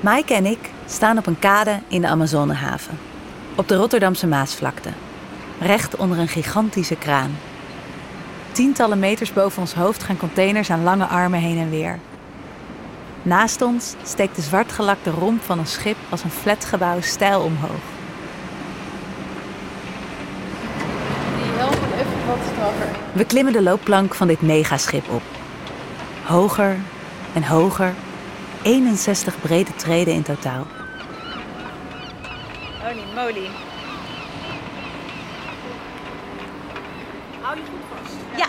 Maaike en ik staan op een kade in de Amazonehaven. Op de Rotterdamse Maasvlakte. Recht onder een gigantische kraan. Tientallen meters boven ons hoofd gaan containers aan lange armen heen en weer. Naast ons steekt de zwartgelakte romp van een schip als een flatgebouw stijl omhoog. We klimmen de loopplank van dit megaschip op. Hoger en hoger. 61 brede treden in totaal. Holy moly. Hou je goed vast. Ja.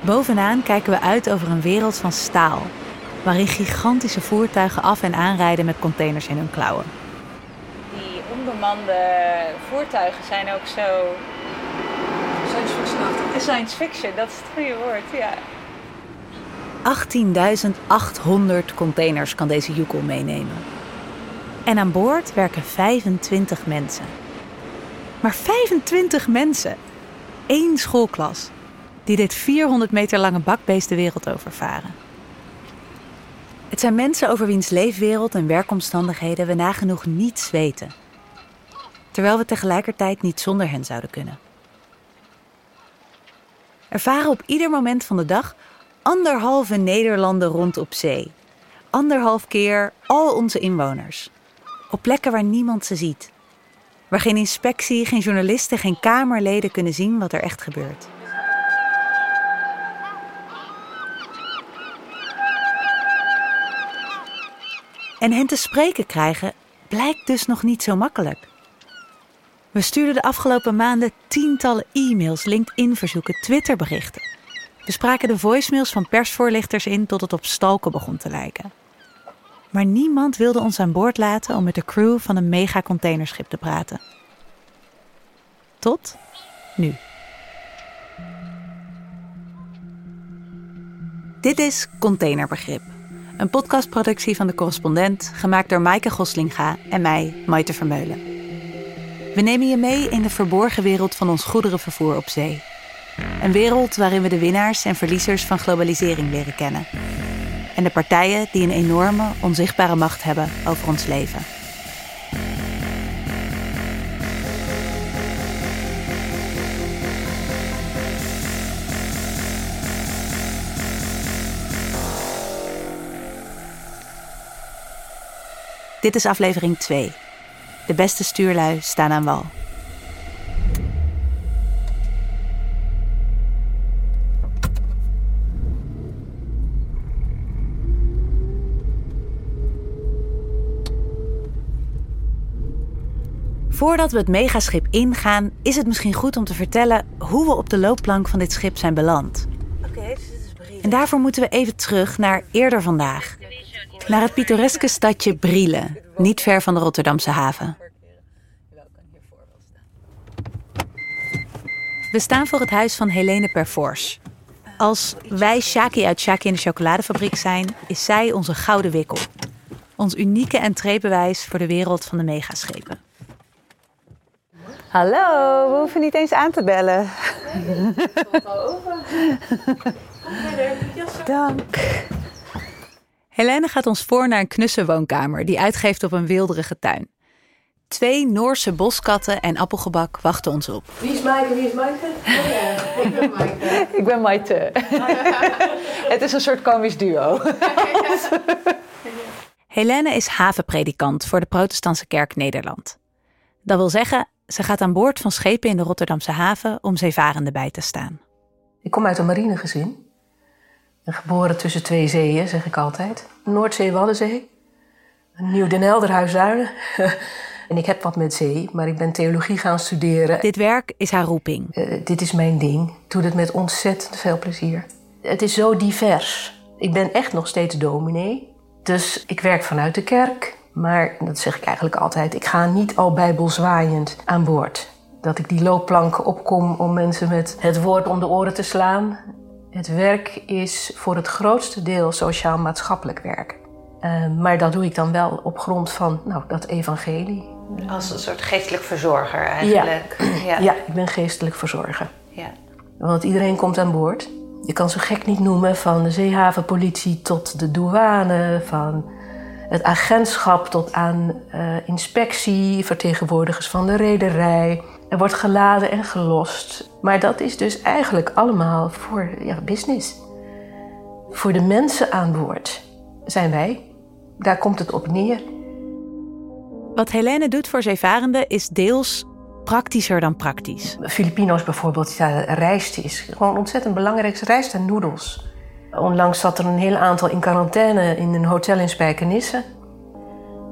Bovenaan kijken we uit over een wereld van staal, waarin gigantische voertuigen af en aanrijden met containers in hun klauwen. Die onbemande voertuigen zijn ook zo... Science fiction Science fiction, dat is het goede woord, ja. 18.800 containers kan deze joekel meenemen. En aan boord werken 25 mensen. Maar 25 mensen! Eén schoolklas die dit 400 meter lange bakbeest de wereld overvaren. Het zijn mensen over wiens leefwereld en werkomstandigheden we nagenoeg niets weten. Terwijl we tegelijkertijd niet zonder hen zouden kunnen. Er varen op ieder moment van de dag anderhalve Nederlanden rond op zee. Anderhalf keer al onze inwoners. Op plekken waar niemand ze ziet. Waar geen inspectie, geen journalisten, geen kamerleden kunnen zien wat er echt gebeurt. En hen te spreken krijgen blijkt dus nog niet zo makkelijk. We stuurden de afgelopen maanden tientallen e-mails, LinkedIn-verzoeken, Twitter-berichten. We spraken de voicemails van persvoorlichters in tot het op stalken begon te lijken. Maar niemand wilde ons aan boord laten om met de crew van een megacontainerschip te praten. Tot nu. Dit is Containerbegrip. Een podcastproductie van de correspondent, gemaakt door Maaike Goslinga en mij, Maite Vermeulen. We nemen je mee in de verborgen wereld van ons goederenvervoer op zee. Een wereld waarin we de winnaars en verliezers van globalisering leren kennen. En de partijen die een enorme, onzichtbare macht hebben over ons leven. Dit is aflevering 2. De beste stuurlui staan aan wal. Voordat we het megaschip ingaan, is het misschien goed om te vertellen hoe we op de loopplank van dit schip zijn beland. En daarvoor moeten we even terug naar eerder vandaag. Naar het pittoreske stadje Brielen, niet ver van de Rotterdamse haven. We staan voor het huis van Helene Perforce. Als wij Shaki uit Shaki in de chocoladefabriek zijn, is zij onze gouden wikkel. Ons unieke entreebewijs voor de wereld van de megaschepen. Hallo, we hoeven niet eens aan te bellen. Dank. Helene gaat ons voor naar een knusse woonkamer die uitgeeft op een wilderige tuin. Twee Noorse boskatten en appelgebak wachten ons op. Wie is Maaike? Wie is Maaike? Oh ja, ik ben Maaike. Ik ben Maite. Het is een soort komisch duo. Helene is havenpredikant voor de Protestantse Kerk Nederland. Dat wil zeggen, ze gaat aan boord van schepen in de Rotterdamse haven om zeevarenden bij te staan. Ik kom uit een marinegezin. En geboren tussen twee zeeën, zeg ik altijd. Noordzee, Waddenzee. Nieuw-Den Helder, Huisduinen. en ik heb wat met zee, maar ik ben theologie gaan studeren. Dit werk is haar roeping. Eh, dit is mijn ding. Ik doe het met ontzettend veel plezier. Het is zo divers. Ik ben echt nog steeds dominee. Dus ik werk vanuit de kerk. Maar dat zeg ik eigenlijk altijd. Ik ga niet al bijbelzwaaiend aan boord. Dat ik die loopplank opkom om mensen met het woord om de oren te slaan. Het werk is voor het grootste deel sociaal-maatschappelijk werk. Uh, maar dat doe ik dan wel op grond van nou, dat evangelie. Als een soort geestelijk verzorger eigenlijk. Ja, ja ik ben geestelijk verzorger. Ja. Want iedereen komt aan boord. Je kan zo gek niet noemen van de zeehavenpolitie tot de douane, van het agentschap tot aan uh, inspectie, vertegenwoordigers van de rederij. Er wordt geladen en gelost. Maar dat is dus eigenlijk allemaal voor ja, business. Voor de mensen aan boord zijn wij. Daar komt het op neer. Wat Helene doet voor zeevarenden is deels praktischer dan praktisch. Filipino's bijvoorbeeld, ja, rijst is gewoon ontzettend belangrijk. Rijst en noedels. Onlangs zat er een heel aantal in quarantaine in een hotel in Spijkenisse.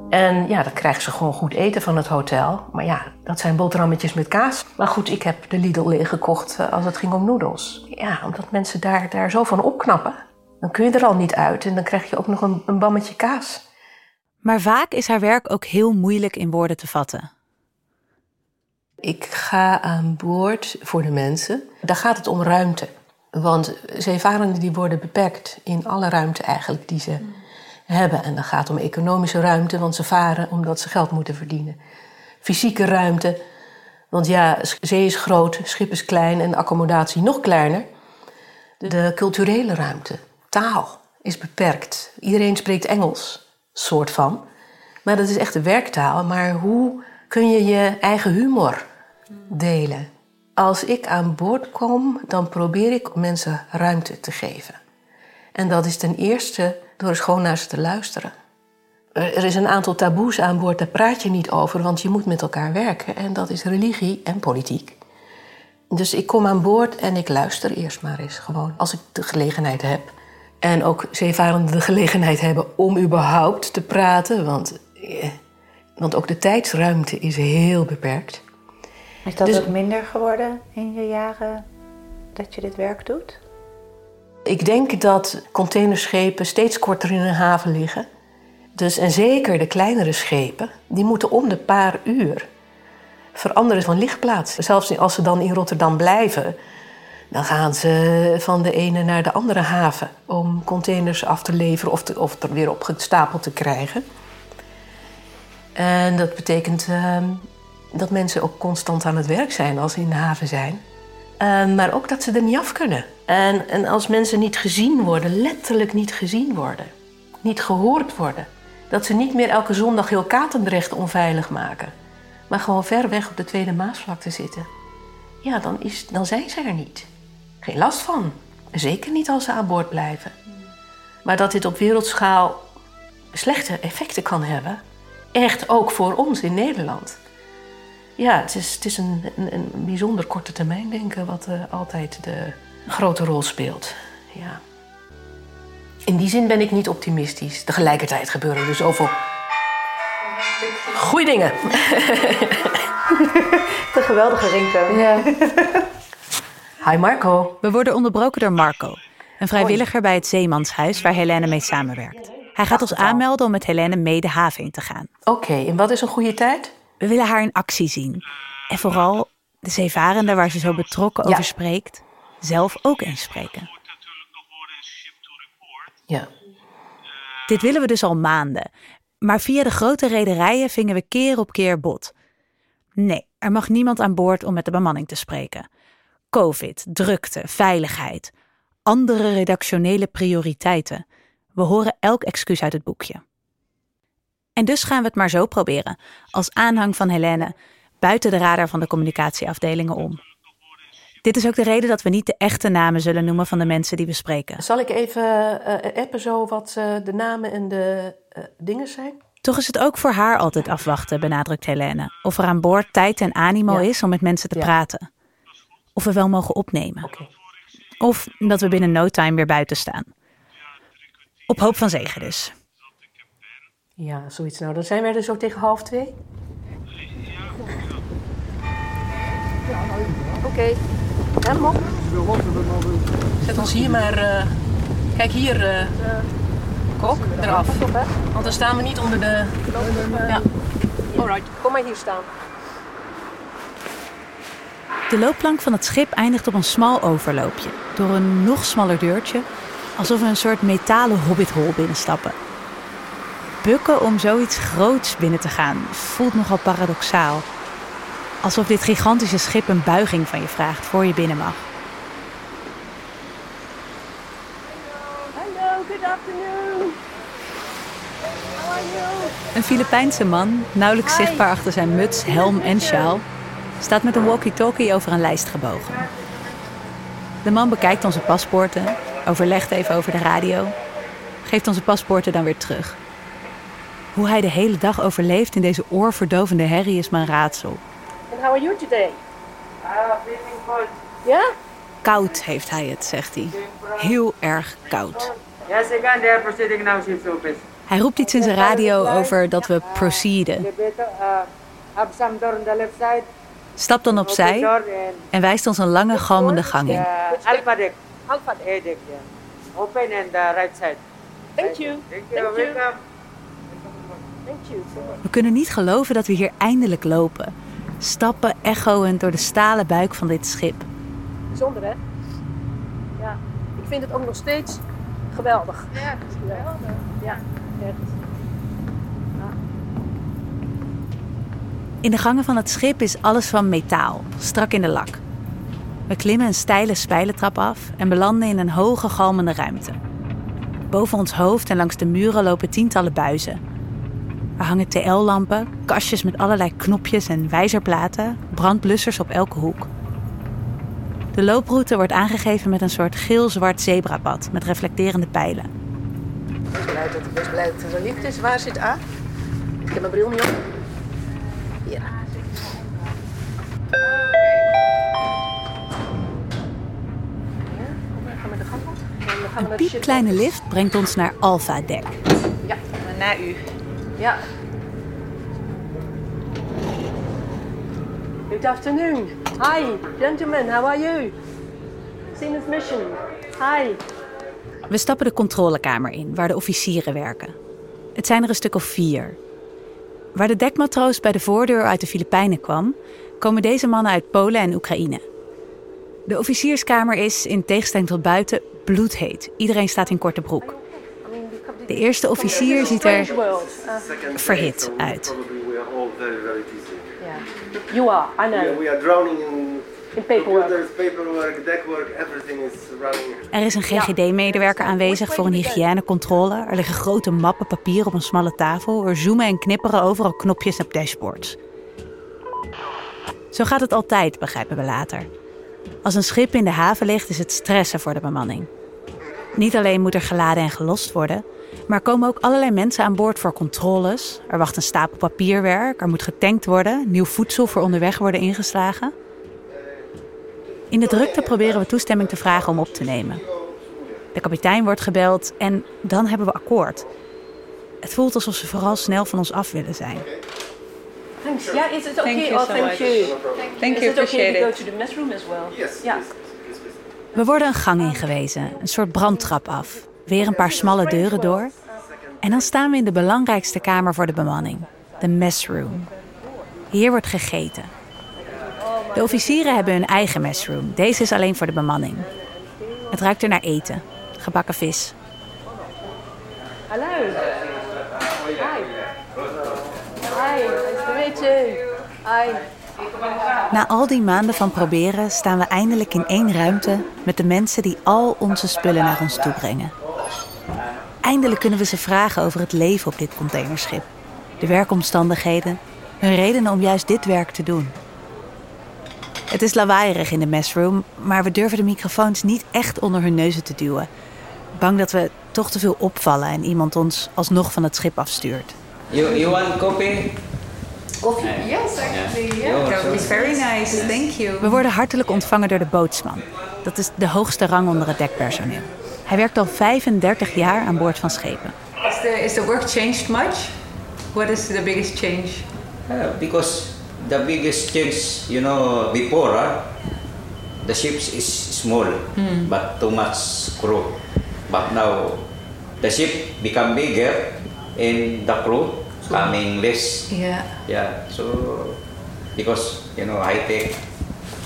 En ja, dan krijgen ze gewoon goed eten van het hotel. Maar ja, dat zijn boterhammetjes met kaas. Maar goed, ik heb de Lidl leeggekocht eh, als het ging om noedels. Ja, omdat mensen daar, daar zo van opknappen. Dan kun je er al niet uit en dan krijg je ook nog een, een bammetje kaas. Maar vaak is haar werk ook heel moeilijk in woorden te vatten. Ik ga aan boord voor de mensen. Daar gaat het om ruimte. Want zeevarenden die worden beperkt in alle ruimte eigenlijk die ze hebben. En dat gaat om economische ruimte, want ze varen omdat ze geld moeten verdienen. Fysieke ruimte, want ja, zee is groot, schip is klein en accommodatie nog kleiner. De culturele ruimte, taal is beperkt. Iedereen spreekt Engels, soort van. Maar dat is echt de werktaal. Maar hoe kun je je eigen humor delen? Als ik aan boord kom, dan probeer ik mensen ruimte te geven. En dat is ten eerste door eens gewoon naar ze te luisteren. Er is een aantal taboes aan boord, daar praat je niet over, want je moet met elkaar werken. En dat is religie en politiek. Dus ik kom aan boord en ik luister eerst maar eens gewoon, als ik de gelegenheid heb. En ook zeevarenden de gelegenheid hebben om überhaupt te praten, want, eh, want ook de tijdsruimte is heel beperkt. Is dat dus, ook minder geworden in je jaren dat je dit werk doet? Ik denk dat containerschepen steeds korter in een haven liggen. Dus, en zeker de kleinere schepen, die moeten om de paar uur veranderen van lichtplaats. Zelfs als ze dan in Rotterdam blijven, dan gaan ze van de ene naar de andere haven om containers af te leveren of, te, of er weer opgestapeld te krijgen. En dat betekent uh, dat mensen ook constant aan het werk zijn als ze in de haven zijn. Uh, maar ook dat ze er niet af kunnen. En, en als mensen niet gezien worden, letterlijk niet gezien worden, niet gehoord worden, dat ze niet meer elke zondag heel Katendrecht onveilig maken, maar gewoon ver weg op de Tweede Maasvlakte zitten, ja, dan, is, dan zijn ze er niet. Geen last van. Zeker niet als ze aan boord blijven. Maar dat dit op wereldschaal slechte effecten kan hebben, echt ook voor ons in Nederland. Ja, het is, het is een, een, een bijzonder korte termijn denken wat uh, altijd de grote rol speelt. Ja. In die zin ben ik niet optimistisch. Tegelijkertijd gebeuren er zoveel goede dingen. De geweldige ringtoon. Ja. Hi Marco. We worden onderbroken door Marco, een vrijwilliger bij het Zeemanshuis waar Helene mee samenwerkt. Hij gaat ons aanmelden om met Helene mee de haven in te gaan. Oké, en wat is een goede tijd? We willen haar in actie zien. En vooral de zeevarenden waar ze zo betrokken over spreekt, zelf ook eens spreken. Ja. Dit willen we dus al maanden. Maar via de grote rederijen vingen we keer op keer bot. Nee, er mag niemand aan boord om met de bemanning te spreken. Covid, drukte, veiligheid. Andere redactionele prioriteiten. We horen elk excuus uit het boekje. En dus gaan we het maar zo proberen, als aanhang van Helene, buiten de radar van de communicatieafdelingen om. Dit is ook de reden dat we niet de echte namen zullen noemen van de mensen die we spreken. Zal ik even uh, appen zo wat uh, de namen en de uh, dingen zijn? Toch is het ook voor haar altijd afwachten, benadrukt Helene. Of er aan boord tijd en animo ja. is om met mensen te ja. praten. Of we wel mogen opnemen. Okay. Of dat we binnen no time weer buiten staan. Op hoop van zegen dus. Ja, zoiets. Nou, dan zijn wij er zo tegen half twee. Oké. Okay. Zet ons hier maar... Uh, kijk hier, uh, kok, eraf. Want dan staan we niet onder de... Ja. Alright, kom maar hier staan. De loopplank van het schip eindigt op een smal overloopje. Door een nog smaller deurtje, alsof we een soort metalen hobbithol binnenstappen. Bukken om zoiets groots binnen te gaan voelt nogal paradoxaal. Alsof dit gigantische schip een buiging van je vraagt voor je binnen mag. Hallo, good afternoon. How are Een Filipijnse man, nauwelijks zichtbaar achter zijn muts, helm en sjaal, staat met een walkie-talkie over een lijst gebogen. De man bekijkt onze paspoorten, overlegt even over de radio, geeft onze paspoorten dan weer terug. Hoe hij de hele dag overleeft in deze oorverdovende herrie is mijn raadsel. And how are you today? Feeling cold. Yeah? Koud heeft hij het, zegt hij. Heel erg koud. Yes, again, they are proceeding now, ships open. Hij roept iets in zijn radio over dat we proceeden. Uh, side. Stapt dan opzij en wijst ons een lange galmende gang in. uh, alpha deck, Alpha. A deck, yeah. Open and the right side. Thank you. Thank you, Thank you. welcome. Thank you so much. We kunnen niet geloven dat we hier eindelijk lopen. Stappen echoend door de stalen buik van dit schip. Bijzonder, hè? Ja. Ik vind het ook nog steeds geweldig. Ja, dat is geweldig. Ja, echt. In de gangen van het schip is alles van metaal, strak in de lak. We klimmen een steile spijlentrap af en belanden in een hoge galmende ruimte. Boven ons hoofd en langs de muren lopen tientallen buizen. Er hangen TL-lampen, kastjes met allerlei knopjes en wijzerplaten, brandblussers op elke hoek. De looproute wordt aangegeven met een soort geel-zwart zebrapad met reflecterende pijlen. Ik ben blij dat, dat het zo licht is. Waar zit A? Ik heb mijn bril niet op. Ja, de Een naar de piepkleine lift brengt ons naar Alpha Deck. Ja, Na u. ja. Good afternoon. Hi, gentlemen, how are you? Sinus mission. Hi. We stappen de controlekamer in, waar de officieren werken. Het zijn er een stuk of vier. Waar de dekmatroos bij de voordeur uit de Filipijnen kwam, komen deze mannen uit Polen en Oekraïne. De officierskamer is, in tegenstelling tot buiten, bloedheet. Iedereen staat in korte broek. De eerste officier ziet er verhit uit. You are, I know. We are drowning in. Er is een GGD-medewerker aanwezig voor een hygiënecontrole. Er liggen grote mappen papier op een smalle tafel. Er zoomen en knipperen overal knopjes op dashboards. Zo gaat het altijd, begrijpen we later. Als een schip in de haven ligt, is het stressen voor de bemanning. Niet alleen moet er geladen en gelost worden, maar er komen ook allerlei mensen aan boord voor controles. Er wacht een stapel papierwerk, er moet getankt worden, nieuw voedsel voor onderweg worden ingeslagen. In de drukte proberen we toestemming te vragen om op te nemen. De kapitein wordt gebeld en dan hebben we akkoord. Het voelt alsof ze vooral snel van ons af willen zijn. Thanks. Yeah, is it okay? Thank you oh, thank much. you. Thank Is you, it okay appreciate to go it. to the mess room as well? Yes. We worden een gang ingewezen, een soort brandtrap af. Weer een paar smalle deuren door. En dan staan we in de belangrijkste kamer voor de bemanning, de messroom. Hier wordt gegeten. De officieren hebben hun eigen messroom. Deze is alleen voor de bemanning. Het ruikt er naar eten, gebakken vis. Hallo. Hi. Hi, nice. Na al die maanden van proberen staan we eindelijk in één ruimte met de mensen die al onze spullen naar ons toe brengen. Eindelijk kunnen we ze vragen over het leven op dit containerschip, de werkomstandigheden, hun redenen om juist dit werk te doen. Het is lawaaierig in de messroom, maar we durven de microfoons niet echt onder hun neuzen te duwen. Bang dat we toch te veel opvallen en iemand ons alsnog van het schip afstuurt. You you want coffee? Yes, actually, yeah. That very nice. Thank you. We worden hartelijk ontvangen door de bootsman. Dat is de hoogste rang onder het dekpersoneel. Hij werkt al 35 jaar aan boord van schepen. Is the, is the work changed much? What is the biggest change? Yeah, because the biggest change, you know, before huh, the ships is small, but too much crew. But now the ship become bigger and the crew coming less. Yeah. Yeah, so because you know high tech.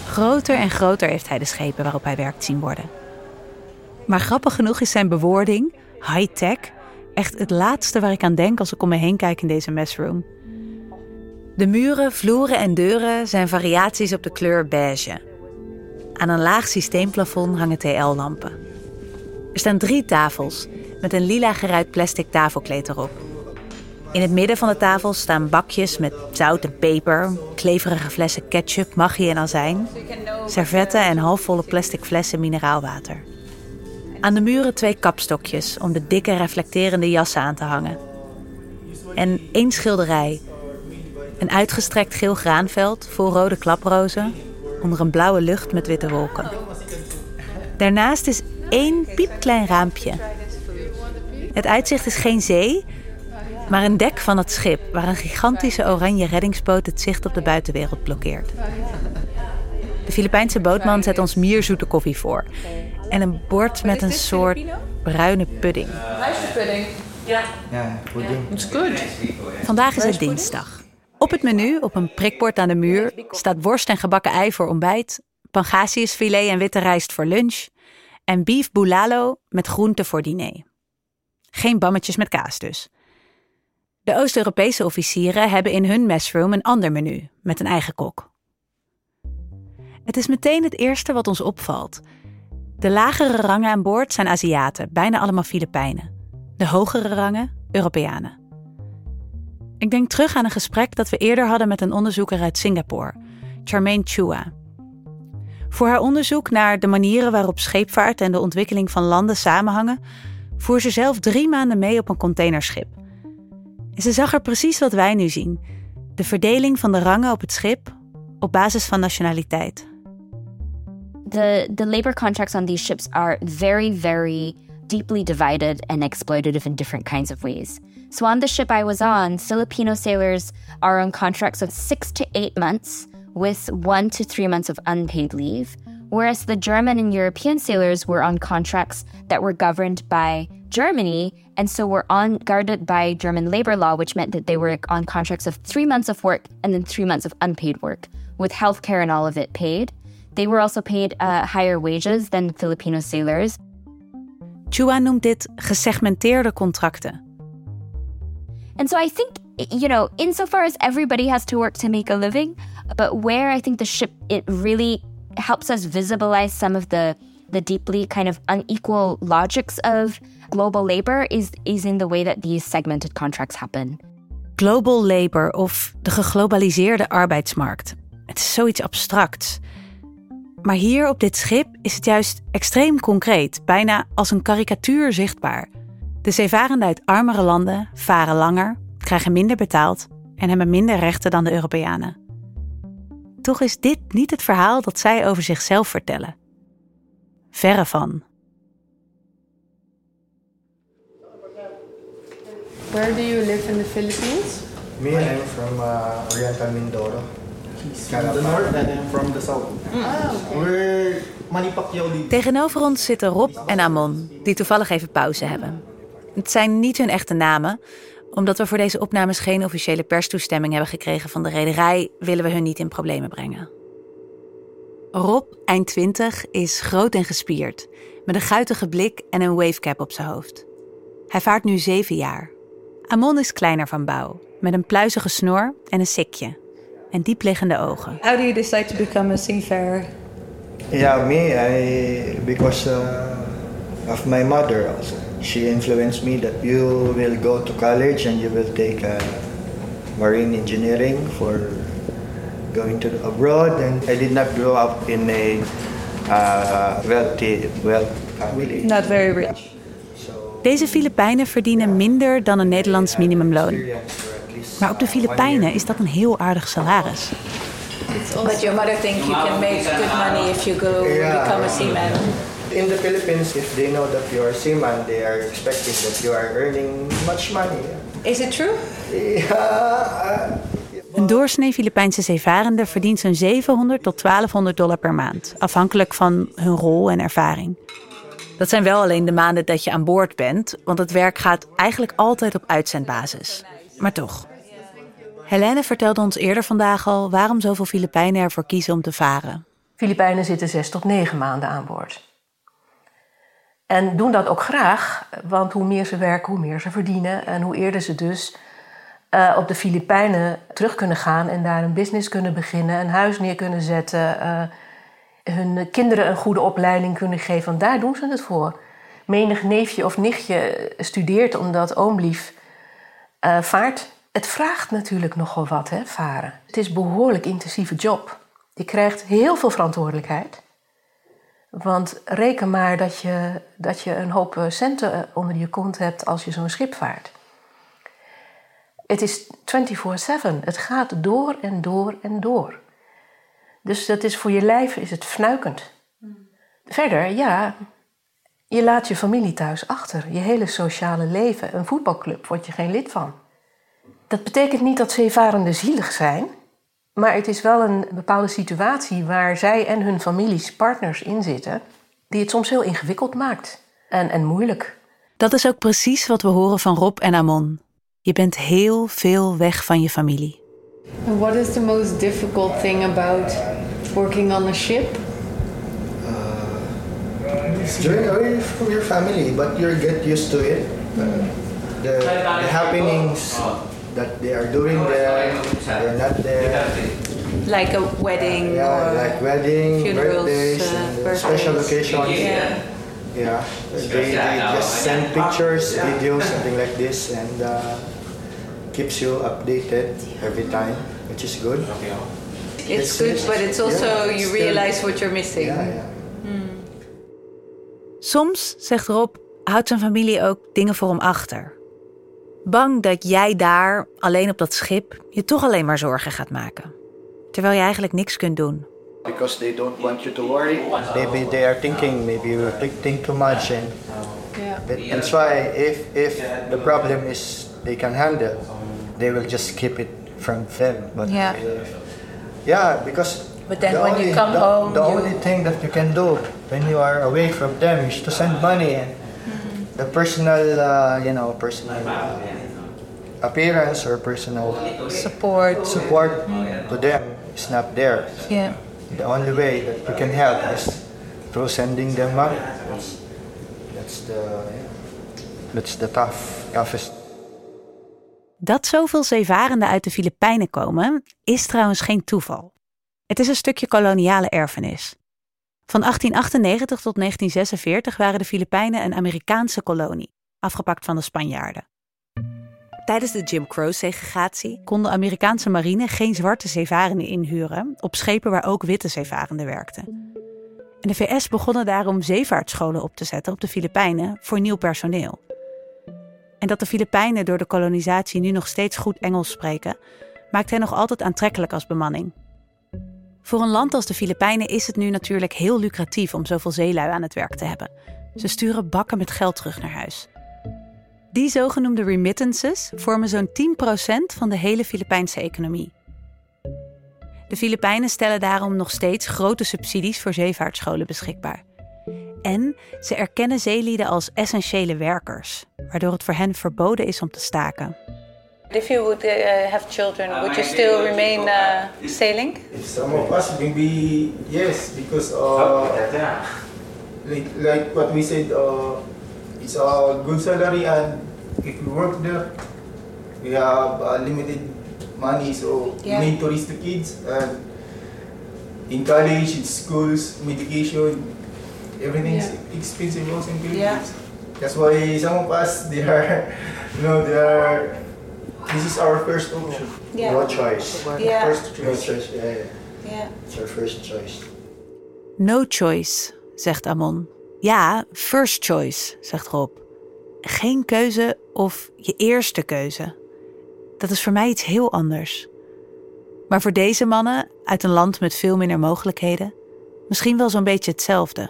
Groter en groter heeft hij de schepen waarop hij werkt zien worden. Maar grappig genoeg is zijn bewoording, high-tech, echt het laatste waar ik aan denk als ik om me heen kijk in deze messroom. De muren, vloeren en deuren zijn variaties op de kleur beige. Aan een laag systeemplafond hangen TL-lampen. Er staan drie tafels met een lila geruit plastic tafelkleed erop. In het midden van de tafel staan bakjes met zout en peper, kleverige flessen ketchup, maggi en azijn, servetten en halfvolle plastic flessen mineraalwater. Aan de muren twee kapstokjes om de dikke reflecterende jassen aan te hangen. En één schilderij. Een uitgestrekt geel graanveld vol rode klaprozen onder een blauwe lucht met witte wolken. Daarnaast is één piepklein raampje. Het uitzicht is geen zee, maar een dek van het schip waar een gigantische oranje reddingsboot het zicht op de buitenwereld blokkeert. De Filipijnse bootman zet ons mierzoete koffie voor en een bord met een soort bruine pudding. Rijstpudding. Ja, pudding. It's good. Vandaag is het dinsdag. Op het menu, op een prikbord aan de muur, staat worst en gebakken ei voor ontbijt, pangasiusfilet en witte rijst voor lunch en beef bulalo met groenten voor diner. Geen bammetjes met kaas dus. De Oost-Europese officieren hebben in hun messroom een ander menu met een eigen kok. Het is meteen het eerste wat ons opvalt. De lagere rangen aan boord zijn Aziaten, bijna allemaal Filipijnen. De hogere rangen Europeanen. Ik denk terug aan een gesprek dat we eerder hadden met een onderzoeker uit Singapore, Charmaine Chua. Voor haar onderzoek naar de manieren waarop scheepvaart en de ontwikkeling van landen samenhangen, voer ze zelf drie maanden mee op een containerschip. En ze zag er precies wat wij nu zien: de verdeling van de rangen op het schip op basis van nationaliteit. The the labor contracts on these ships are very very deeply divided and exploitative in different kinds of ways. So on the ship I was on, Filipino sailors are on contracts of 6 to 8 months with 1 to 3 months of unpaid leave, whereas the German and European sailors were on contracts that were governed by Germany and so were on guarded by German labor law, which meant that they were on contracts of 3 months of work and then 3 months of unpaid work with healthcare and all of it paid. They were also paid uh, higher wages than Filipino sailors. Chua noemt dit gesegmenteerde contracten. And so I think, you know, insofar as everybody has to work to make a living, but where I think the ship, it really helps us visualize some of the, the deeply kind of unequal logics of global labor is, is in the way that these segmented contracts happen. Global labor of de geglobaliseerde arbeidsmarkt. Het is zoiets abstracts. Maar hier op dit schip is het juist extreem concreet, bijna als een karikatuur zichtbaar. De zeevarenden uit armere landen varen langer, krijgen minder betaald en hebben minder rechten dan de Europeanen. Toch is dit niet het verhaal dat zij over zichzelf vertellen. Verre van. Where do you live in the Philippines? Me, I'm from uh, Oriental Mindoro. From the north and I'm from the south. We're Manny Pacquiao lead. Tegenover ons zitten Rob en Amon, die toevallig even pauze hebben. Het zijn niet hun echte namen. Omdat we voor deze opnames geen officiële perstoestemming hebben gekregen van de rederij, willen we hun niet in problemen brengen. Rob, eind 20, is groot en gespierd, met een guitige blik en een wavecap op zijn hoofd. Hij vaart nu zeven jaar. Amon is kleiner van bouw, met een pluizige snor en een sikje. En diepliggende ogen. How do you decide to become a seafarer? Yeah, me, I because uh, of my mother also. She influenced me that you will go to college and you will take uh, marine engineering for going to abroad. And I did not grow up in a uh, wealthy, wealth family. Not very rich. Deze Filipijnen verdienen minder dan een Nederlands minimumloon. Maar op de Filipijnen is dat een heel aardig salaris. But your mother thinks you can make good money if you go become a seaman. In the Philippines, if they know that you are a seaman, they are expecting that you are earning much money. Is it true? Yeah. Een doorsnee Filipijnse zeevarende verdient zo'n 700 tot 1200 dollar per maand, afhankelijk van hun rol en ervaring. Dat zijn wel alleen de maanden dat je aan boord bent, want het werk gaat eigenlijk altijd op uitzendbasis. Maar toch. Helene vertelde ons eerder vandaag al waarom zoveel Filipijnen ervoor kiezen om te varen. Filipijnen zitten zes tot negen maanden aan boord. En doen dat ook graag, want hoe meer ze werken, hoe meer ze verdienen. En hoe eerder ze dus uh, op de Filipijnen terug kunnen gaan en daar een business kunnen beginnen, een huis neer kunnen zetten, uh, hun kinderen een goede opleiding kunnen geven. Want daar doen ze het voor. Menig neefje of nichtje studeert omdat oomlief Eh, vaart, het vraagt natuurlijk nogal wat, hè, varen. Het is een behoorlijk intensieve job. Je krijgt heel veel verantwoordelijkheid. Want reken maar dat je, dat je een hoop centen onder je kont hebt als je zo'n schip vaart. Het is 24/7. Het gaat door en door en door. Dus dat is voor je lijf is het fnuikend. Verder, ja, je laat je familie thuis achter. Je hele sociale leven. Een voetbalclub word je geen lid van. Dat betekent niet dat zeevarenden zielig zijn. Maar het is wel een bepaalde situatie waar zij en hun families, partners in zitten. Die het soms heel ingewikkeld maakt. En, en moeilijk. Dat is ook precies wat we horen van Rob en Amon. Je bent heel veel weg van je familie. And what is the most difficult thing about working on a ship? Journey away from your family, but you get used to it. Uh, the, the happenings that they are doing there, they're not there. Like a wedding Yeah, or like wedding, funerals, birthdays, uh, birthdays. special occasions. Yeah. Yeah, they, they just send pictures, videos, something like this, and uh, keeps you updated every time, which is good. It's good, but it's also Yeah, you still- realize what you're missing. Yeah, yeah. Soms, zegt Rob, houdt zijn familie ook dingen voor hem achter. Bang dat jij daar, alleen op dat schip, je toch alleen maar zorgen gaat maken. Terwijl je eigenlijk niks kunt doen. Because they don't want you to worry. Maybe they are thinking, maybe you think too much, and Yeah. that's why if if the problem is they can handle, they will just keep it from them. But Yeah. yeah, because. But then the when you only- come the, home, the you- only thing that you can do when you are away from them is to send money and the personal, uh, you know, personal uh, appearance or personal Support. support to them is not there. Yeah. The only way that you can help is through sending them money. That's, that's the that's the tough toughest. Dat zoveel zeevarenden uit de Filipijnen komen, is trouwens geen toeval. Het is een stukje koloniale erfenis. Van 1898 tot 1946 waren de Filipijnen een Amerikaanse kolonie, afgepakt van de Spanjaarden. Tijdens de Jim Crow-segregatie kon de Amerikaanse marine geen zwarte zeevarenden inhuren op schepen waar ook witte zeevarenden werkten. En de VS begonnen daarom zeevaartscholen op te zetten op de Filipijnen voor nieuw personeel. En dat de Filipijnen door de kolonisatie nu nog steeds goed Engels spreken, maakt hen nog altijd aantrekkelijk als bemanning. Voor een land als de Filipijnen is het nu natuurlijk heel lucratief om zoveel zeelui aan het werk te hebben. Ze sturen bakken met geld terug naar huis. Die zogenoemde remittances vormen zo'n 10% van de hele Filipijnse economie. De Filipijnen stellen daarom nog steeds grote subsidies voor zeevaartscholen beschikbaar. En ze erkennen zeelieden als essentiële werkers, waardoor het voor hen verboden is om te staken. If you would uh, have children, would you still remain uh, sailing? Some of us maybe yes because uh, like, like what we said uh, it's a good salary and if we work there we have uh, limited money so Yeah. we need to raise the kids and in college in schools medication everything is expensive also in Philippines. Yeah. That's why some of us they are you know they are this is our first option. Yeah. No choice. Yeah. First No choice. choice. Yeah, yeah. Yeah. It's our first choice. No choice, zegt Amon. Ja, first choice, zegt Rob. Geen keuze of je eerste keuze. Dat is voor mij iets heel anders. Maar voor deze mannen, uit een land met veel minder mogelijkheden, misschien wel zo'n beetje hetzelfde.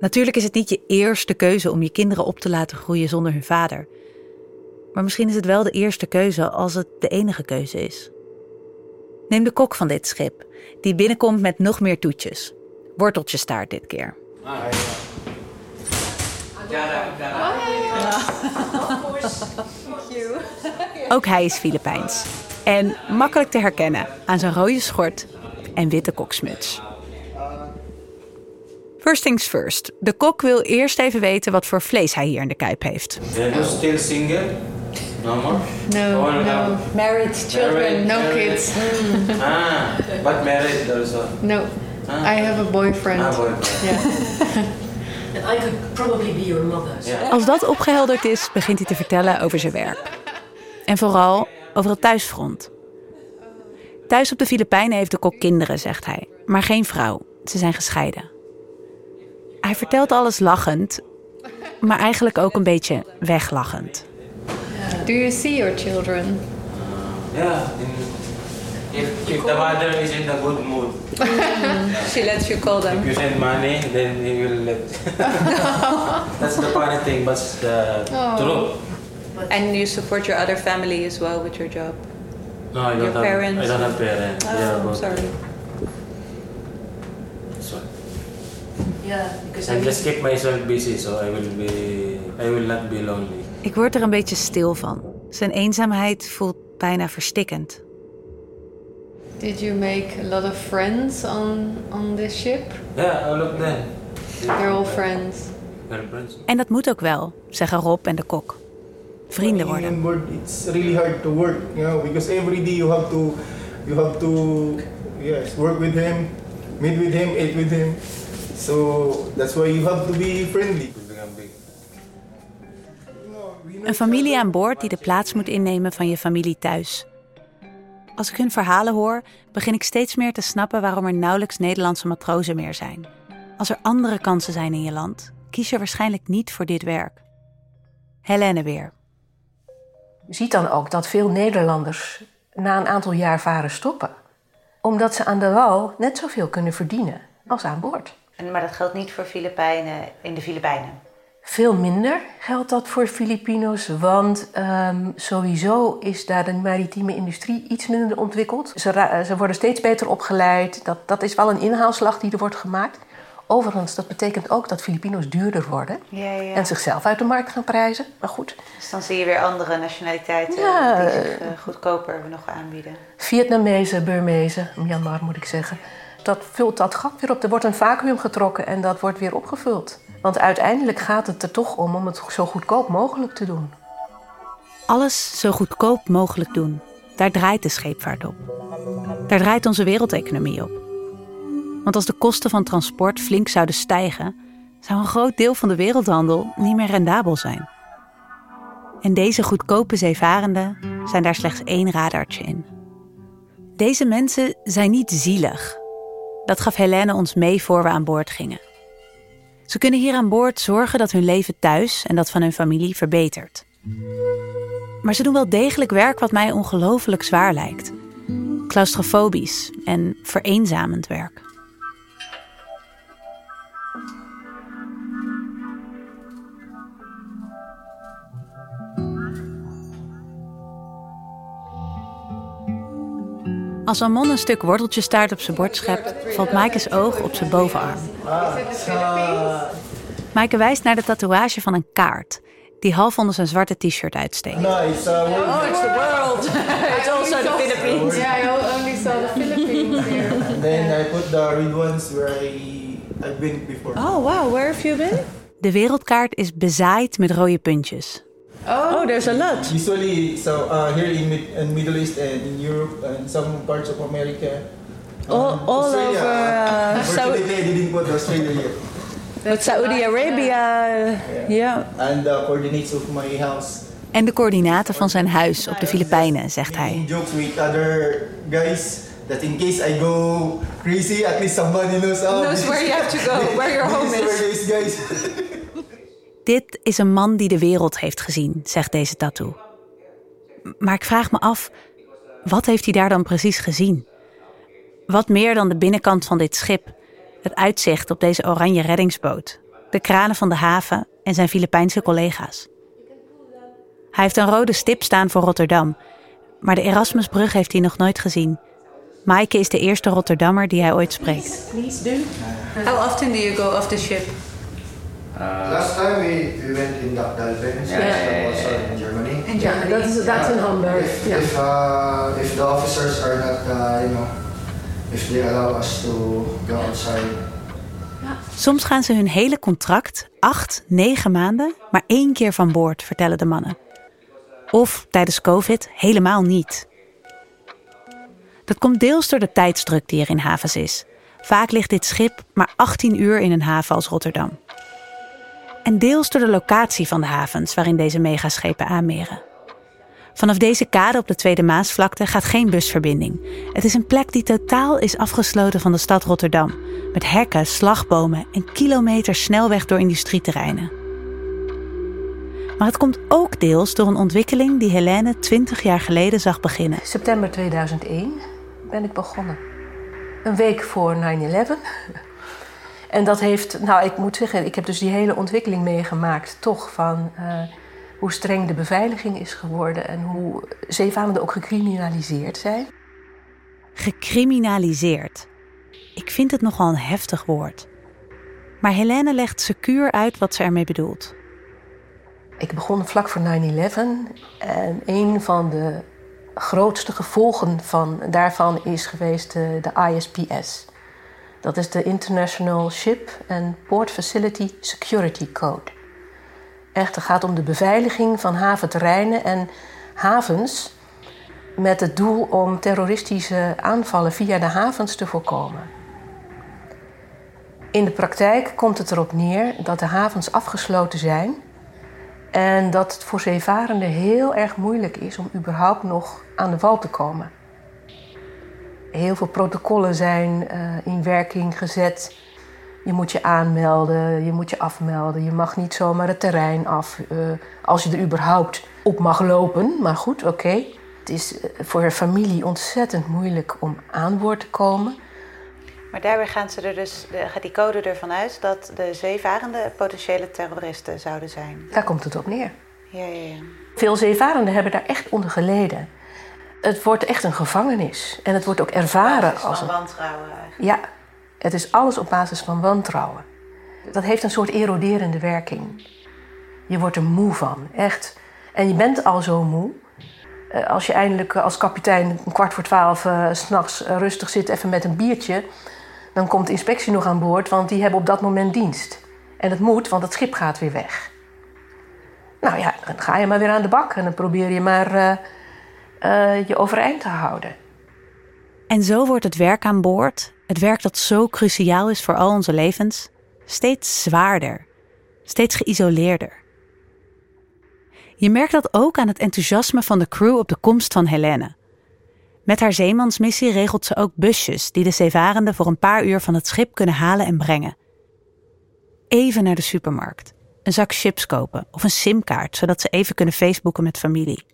Natuurlijk is het niet je eerste keuze om je kinderen op te laten groeien zonder hun vader. Maar misschien is het wel de eerste keuze als het de enige keuze is. Neem de kok van dit schip, die binnenkomt met nog meer toetjes. Worteltjestaart dit keer. Ook hij is Filipijns. En makkelijk te herkennen aan zijn rode schort en witte koksmuts. First things first. De kok wil eerst even weten wat voor vlees hij hier in de kuip heeft. Are still single? No more? No, Or no. have- Married, children, no married. kids. Ah, but married also. No. Ah. I have a boyfriend. Ah, boyfriend. Yeah. And I could probably be your mother. Yeah. Als dat opgehelderd is, begint hij te vertellen over zijn werk. En vooral over het thuisfront. Thuis op de Filipijnen heeft de kok kinderen, zegt hij, maar geen vrouw. Ze zijn gescheiden. Hij vertelt alles lachend, maar eigenlijk ook een beetje weglachend. Do you see your children? Yeah. In, if, if the mother is in a good mood. She lets you call them. If you send money, then he will let. That's the funny thing, but it's the Oh. truth. And you support your other family as well with your job. No, I don't Your have. parents? I don't have parents. Oh, yeah, but sorry. So, Yeah, because I just keep myself busy, so I will be. I will not be lonely. Ik word er een beetje stil van. Zijn eenzaamheid voelt bijna verstikkend. Did you make a lot of friends on on this ship? Yeah, all of them. They're all friends. They're friends. En dat moet ook wel, zeggen Rob en de kok. Vrienden worden. It's really hard to work, you know, because every day you have to, you have to, yes, work with him, meet with him, eat with him. So that's why you have to be friendly. Een familie aan boord die de plaats moet innemen van je familie thuis. Als ik hun verhalen hoor, begin ik steeds meer te snappen waarom er nauwelijks Nederlandse matrozen meer zijn. Als er andere kansen zijn in je land, kies je waarschijnlijk niet voor dit werk. Helene weer. Je ziet dan ook dat veel Nederlanders na een aantal jaar varen stoppen. Omdat ze aan de wal net zoveel kunnen verdienen als aan boord. En, maar dat geldt niet voor Filipijnen in de Filipijnen. Veel minder geldt dat voor Filipino's, want ehm, sowieso is daar de maritieme industrie iets minder ontwikkeld. Ze, ze worden steeds beter opgeleid. Dat, dat is wel een inhaalslag die er wordt gemaakt. Overigens, dat betekent ook dat Filipino's duurder worden Ja, ja. en zichzelf uit de markt gaan prijzen. Maar goed, Dus dan zie je weer andere nationaliteiten Ja, die zich eh, goedkoper nog aanbieden. Vietnamezen, Burmezen, Myanmar moet ik zeggen. Dat vult dat gat weer op. Er wordt een vacuüm getrokken en dat wordt weer opgevuld. Want uiteindelijk gaat het er toch om om het zo goedkoop mogelijk te doen. Alles zo goedkoop mogelijk doen. Daar draait de scheepvaart op. Daar draait onze wereldeconomie op. Want als de kosten van transport flink zouden stijgen, zou een groot deel van de wereldhandel niet meer rendabel zijn. En deze goedkope zeevarenden zijn daar slechts één radartje in. Deze mensen zijn niet zielig. Dat gaf Helene ons mee voor we aan boord gingen. Ze kunnen hier aan boord zorgen dat hun leven thuis en dat van hun familie verbetert. Maar ze doen wel degelijk werk wat mij ongelooflijk zwaar lijkt. Claustrofobisch en vereenzamend werk. Als Amon een stuk worteltjestaart op zijn bord schept, valt Maaike's oog op zijn bovenarm. Maaike wijst naar de tatoeage van een kaart, die half onder zijn zwarte t-shirt uitsteekt. No, it's uh, Oh, it's the world. it's also the Philippines. Yeah, I only saw the Philippines here. And then I put the red ones where I I've been before. Oh, wow. Where have you been? De wereldkaart is bezaaid met rode puntjes. Oh, there's a lot. Usually, so uh, here in, Mid- in Middle East and in Europe and some parts of America. All, Um, all Australia, over uh, Saudi, I didn't put Australia yet. but Saudi Arabia. Yeah. And the coordinates of my house. En de coördinaten van zijn huis op de Filipijnen, zegt hij. Jokes with other guys that in case I go crazy, at least somebody knows, oh, Knows where you have to go, where your home is. Where these guys. Dit is een man die de wereld heeft gezien, zegt deze tattoo. Maar ik vraag me af, wat heeft hij daar dan precies gezien? Wat meer dan de binnenkant van dit schip, het uitzicht op deze oranje reddingsboot, de kranen van de haven en zijn Filipijnse collega's. Hij heeft een rode stip staan voor Rotterdam, maar de Erasmusbrug heeft hij nog nooit gezien. Maaike is de eerste Rotterdammer die hij ooit spreekt. How often do you go off the ship? Last time we, we went in Dalbens, Yeah, yeah, yeah, also in Germany. In Germany. That is- that's in Hamburg, If, yeah. if, uh, if the officers are not, uh, you know, if they allow us to go outside. Soms gaan ze hun hele contract, acht, negen maanden, maar één keer van boord, vertellen de mannen. Of tijdens COVID helemaal niet. Dat komt deels door de tijdsdruk die er in havens is. Vaak ligt dit schip maar 18 uur in een haven als Rotterdam. En deels door de locatie van de havens waarin deze megaschepen aanmeren. Vanaf deze kade op de Tweede Maasvlakte gaat geen busverbinding. Het is een plek die totaal is afgesloten van de stad Rotterdam. Met hekken, slagbomen en kilometers snelweg door industrieterreinen. Maar het komt ook deels door een ontwikkeling die Helene 20 jaar geleden zag beginnen. September 2001 ben ik begonnen. Een week voor 9-11. En dat heeft, nou ik moet zeggen, ik heb dus die hele ontwikkeling meegemaakt, toch van uh, hoe streng de beveiliging is geworden en hoe zeevarenden ook gecriminaliseerd zijn. Gecriminaliseerd. Ik vind het nogal een heftig woord. Maar Helene legt secuur uit wat ze ermee bedoelt. Ik begon vlak voor 9-11 en een van de grootste gevolgen van, daarvan is geweest de, de ISPS. Dat is de International Ship and Port Facility Security Code. Echt, het gaat om de beveiliging van haventerreinen en havens met het doel om terroristische aanvallen via de havens te voorkomen. In de praktijk komt het erop neer dat de havens afgesloten zijn en dat het voor zeevarenden heel erg moeilijk is om überhaupt nog aan de wal te komen. Heel veel protocollen zijn uh, in werking gezet. Je moet je aanmelden, je moet je afmelden. Je mag niet zomaar het terrein af uh, als je er überhaupt op mag lopen. Maar goed, oké. Okay. Het is eh, voor een familie ontzettend moeilijk om aan boord te komen. Maar daarbij gaan ze er dus, gaat die code ervan uit dat de zeevarenden potentiële terroristen zouden zijn. Daar komt het op neer. Ja, ja, ja. Veel zeevarenden hebben daar echt onder geleden. Het wordt echt een gevangenis. En het wordt ook ervaren als als een. wantrouwen eigenlijk. Ja, het is alles op basis van wantrouwen. Dat heeft een soort eroderende werking. Je wordt er moe van, echt. En je bent al zo moe. Eh, als je eindelijk als kapitein een kwart voor twaalf uh, s'nachts rustig zit, even met een biertje. Dan komt de inspectie nog aan boord, want die hebben op dat moment dienst. En het moet, want het schip gaat weer weg. Nou ja, dan ga je maar weer aan de bak en dan probeer je maar uh, uh, je overeind te houden. En zo wordt het werk aan boord, het werk dat zo cruciaal is voor al onze levens, steeds zwaarder, steeds geïsoleerder. Je merkt dat ook aan het enthousiasme van de crew op de komst van Helene. Met haar zeemansmissie regelt ze ook busjes die de zeevarenden voor een paar uur van het schip kunnen halen en brengen. Even naar de supermarkt, een zak chips kopen of een simkaart zodat ze even kunnen facebooken met familie.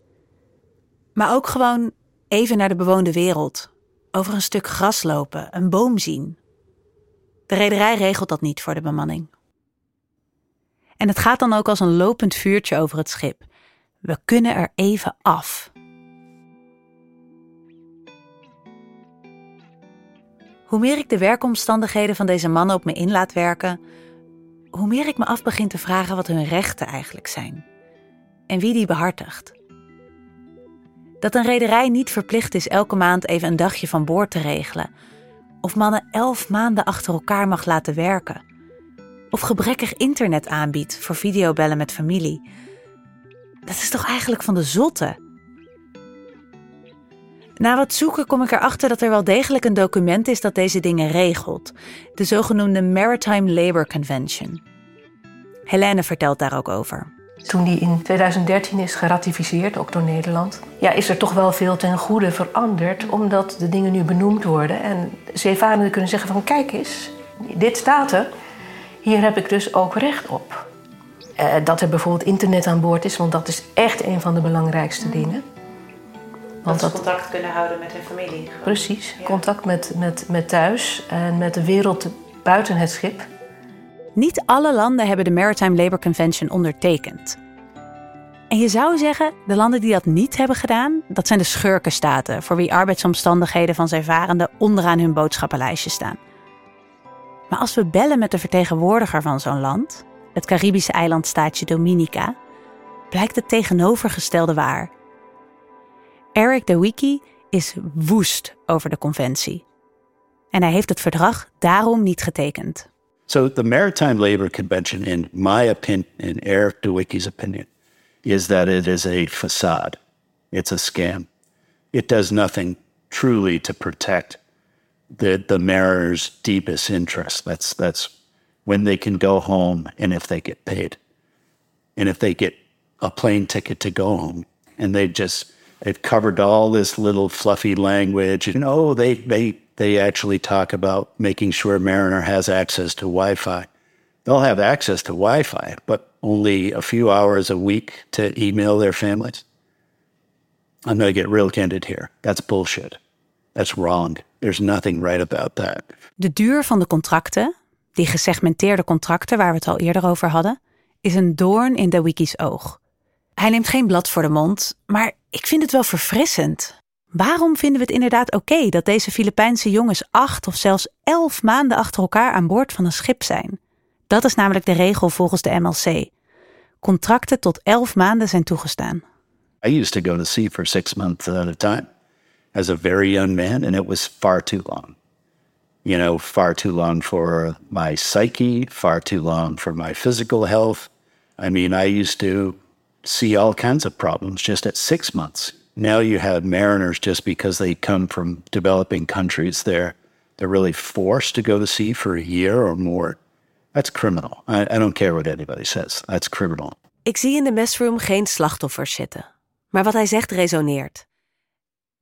Maar ook gewoon even naar de bewoonde wereld, over een stuk gras lopen, een boom zien. De rederij regelt dat niet voor de bemanning. En het gaat dan ook als een lopend vuurtje over het schip. We kunnen er even af. Hoe meer ik de werkomstandigheden van deze mannen op me in laat werken, hoe meer ik me af begin te vragen wat hun rechten eigenlijk zijn en wie die behartigt. Dat een rederij niet verplicht is elke maand even een dagje van boord te regelen, of mannen elf maanden achter elkaar mag laten werken, of gebrekkig internet aanbiedt voor videobellen met familie. Dat is toch eigenlijk van de zotte? Na wat zoeken kom ik erachter dat er wel degelijk een document is dat deze dingen regelt, de zogenoemde Maritime Labour Convention. Helene vertelt daar ook over. Toen die in 2013 is geratificeerd, ook door Nederland, ja, is er toch wel veel ten goede veranderd, omdat de dingen nu benoemd worden en zeevarenden kunnen zeggen van kijk eens, dit staat er, hier heb ik dus ook recht op. Uh, dat er bijvoorbeeld internet aan boord is, want dat is echt een van de belangrijkste dingen. Want dat ze contact kunnen houden met hun familie. Gewoon. Precies, ja. contact met, met, met thuis en met de wereld buiten het schip. Niet alle landen hebben de Maritime Labour Convention ondertekend. En je zou zeggen, de landen die dat niet hebben gedaan, dat zijn de schurkenstaten, voor wie arbeidsomstandigheden van zeevarenden onderaan hun boodschappenlijstje staan. Maar als we bellen met de vertegenwoordiger van zo'n land, het Caribische eilandstaatje Dominica, blijkt het tegenovergestelde waar. Eric de Wiki is woest over de conventie. En hij heeft het verdrag daarom niet getekend. So the Maritime Labor Convention, in my opinion, in Eric DeWicky's opinion, is that it is a facade. It's a scam. It does nothing truly to protect the, the mariners' deepest interests. That's, that's when they can go home and if they get paid. And if they get a plane ticket to go home, and they just they've covered all this little fluffy language. And oh, they they they actually talk about making sure Mariner has access to Wi-Fi. They'll have access to Wi-Fi, but only a few hours a week to email their families. I'm going to get real candid here. That's bullshit. That's wrong. There's nothing right about that. De duur van de contracten, die gesegmenteerde contracten waar we het al eerder over hadden, is een doorn in de wiki's oog. Hij neemt geen blad voor de mond, maar ik vind het wel verfrissend. Waarom vinden we het inderdaad oké dat deze Filipijnse jongens acht of zelfs elf maanden achter elkaar aan boord van een schip zijn? Dat is namelijk de regel volgens de MLC. Contracten tot elf maanden zijn toegestaan. I used to go to sea for six months at a time as a very young man, and it was far too long. You know, far too long for my psyche, far too long for my physical health. I mean, I used to see all kinds of problems just at six months. Now you have mariners just because they come from developing countries, they're they're really forced to go to sea for a year or more. That's criminal. I, I don't care what anybody says. That's criminal. Ik zie in de messroom geen slachtoffers zitten. Maar wat hij zegt resoneert.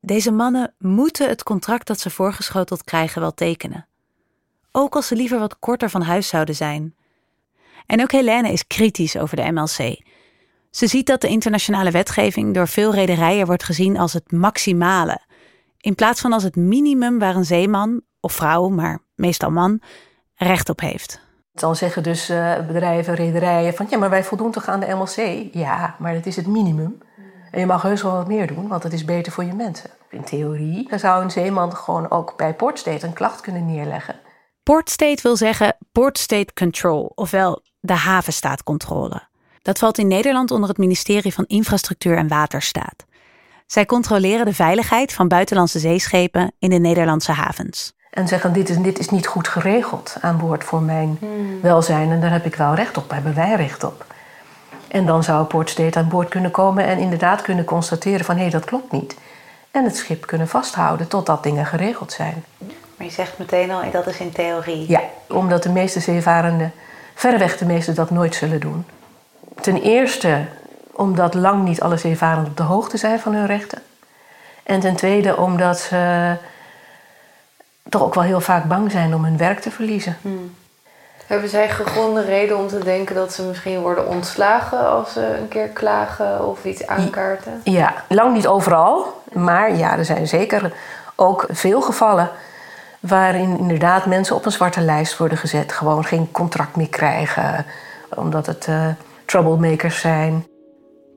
Deze mannen moeten het contract dat ze voorgeschoteld krijgen wel tekenen. Ook als ze liever wat korter van huis zouden zijn. En ook Helene is kritisch over de MLC. Ze ziet dat de internationale wetgeving door veel rederijen wordt gezien als het maximale, in plaats van als het minimum waar een zeeman of vrouw, maar meestal man, recht op heeft. Dan zeggen dus uh, bedrijven, rederijen van ja, maar wij voldoen toch aan de MLC? Ja, maar dat is het minimum. En je mag heus wel wat meer doen, want het is beter voor je mensen. In theorie dan zou een zeeman gewoon ook bij Port State een klacht kunnen neerleggen. Port State wil zeggen Port State Control, ofwel de havenstaatcontrole. Dat valt in Nederland onder het ministerie van Infrastructuur en Waterstaat. Zij controleren de veiligheid van buitenlandse zeeschepen in de Nederlandse havens. En zeggen: dit is, dit is niet goed geregeld aan boord voor mijn welzijn en daar heb ik wel recht op, daar hebben wij recht op. En dan zou Port State aan boord kunnen komen en inderdaad kunnen constateren van hé, hey, dat klopt niet. En het schip kunnen vasthouden totdat dingen geregeld zijn. Maar je zegt meteen al, dat is in theorie. Ja, omdat de meeste zeevarenden, verreweg de meeste, dat nooit zullen doen. Ten eerste omdat lang niet alle zeevarenden op de hoogte zijn van hun rechten. En ten tweede omdat ze toch ook wel heel vaak bang zijn om hun werk te verliezen. Hmm. Hebben zij gegronde reden om te denken dat ze misschien worden ontslagen als ze een keer klagen of iets aankaarten? Ja, lang niet overal. Maar ja, er zijn zeker ook veel gevallen waarin inderdaad mensen op een zwarte lijst worden gezet. Gewoon geen contract meer krijgen, omdat het uh, troublemakers zijn.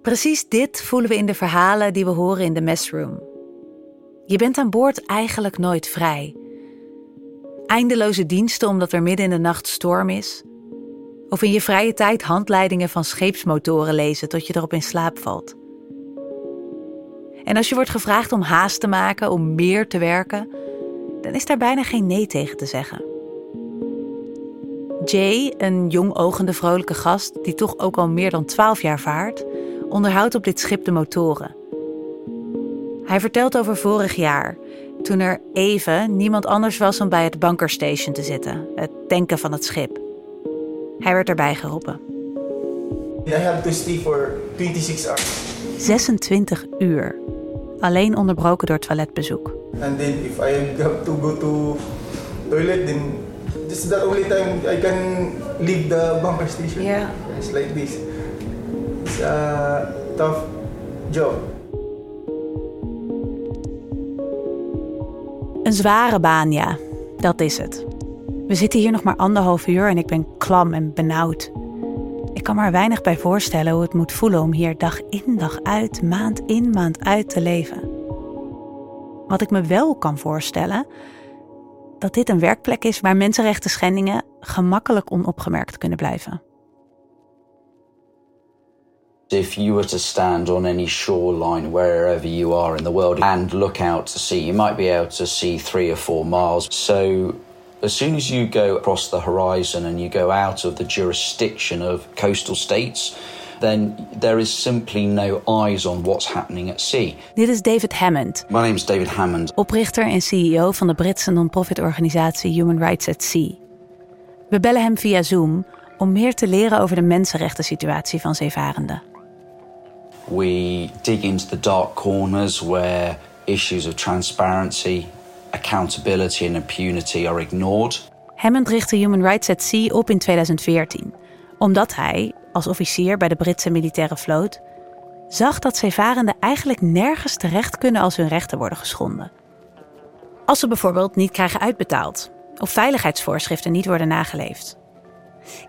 Precies dit voelen we in de verhalen die we horen in de messroom. Je bent aan boord eigenlijk nooit vrij. Eindeloze diensten omdat er midden in de nacht storm is. Of in je vrije tijd handleidingen van scheepsmotoren lezen tot je erop in slaap valt. En als je wordt gevraagd om haast te maken, om meer te werken, dan is daar bijna geen nee tegen te zeggen. Jay, een jong ogende vrolijke gast die toch ook al meer dan 12 jaar vaart, onderhoudt op dit schip de motoren. Hij vertelt over vorig jaar, toen er even niemand anders was om bij het bunkerstation te zitten, het tanken van het schip. Hij werd erbij geroepen. I have to stay for 26 hours. 26 uur. Alleen onderbroken door toiletbezoek. And then if I have to go to toilet, then this is the only time I can leave the bunker station. Yeah. It's like this. It's a tough job. Een zware baan, ja. Dat is het. We zitten hier nog maar anderhalf uur en ik ben klam en benauwd. Ik kan me er weinig bij voorstellen hoe het moet voelen om hier dag in dag uit, maand in maand uit te leven. Wat ik me wel kan voorstellen, dat dit een werkplek is waar mensenrechten schendingen gemakkelijk onopgemerkt kunnen blijven. If you were to stand on any shoreline wherever you are in the world and look out to sea, you might be able to see three or four miles. So, as soon as you go across the horizon and you go out of the jurisdiction of coastal states, then there is simply no eyes on what's happening at sea. Dit is David Hammond. My name is David Hammond. Oprichter en CEO van de Britse non-profit organisatie Human Rights at Sea. We bellen hem via Zoom om meer te leren over de mensenrechten situatie van zeevarenden. We dig into the dark corners where issues of transparency, accountability, and impunity are ignored. Hammond richtte Human Rights at Sea op in 2014, omdat hij, als officier bij de Britse militaire vloot, zag dat zeevarenden eigenlijk nergens terecht kunnen als hun rechten worden geschonden. Als ze bijvoorbeeld niet krijgen uitbetaald of veiligheidsvoorschriften niet worden nageleefd.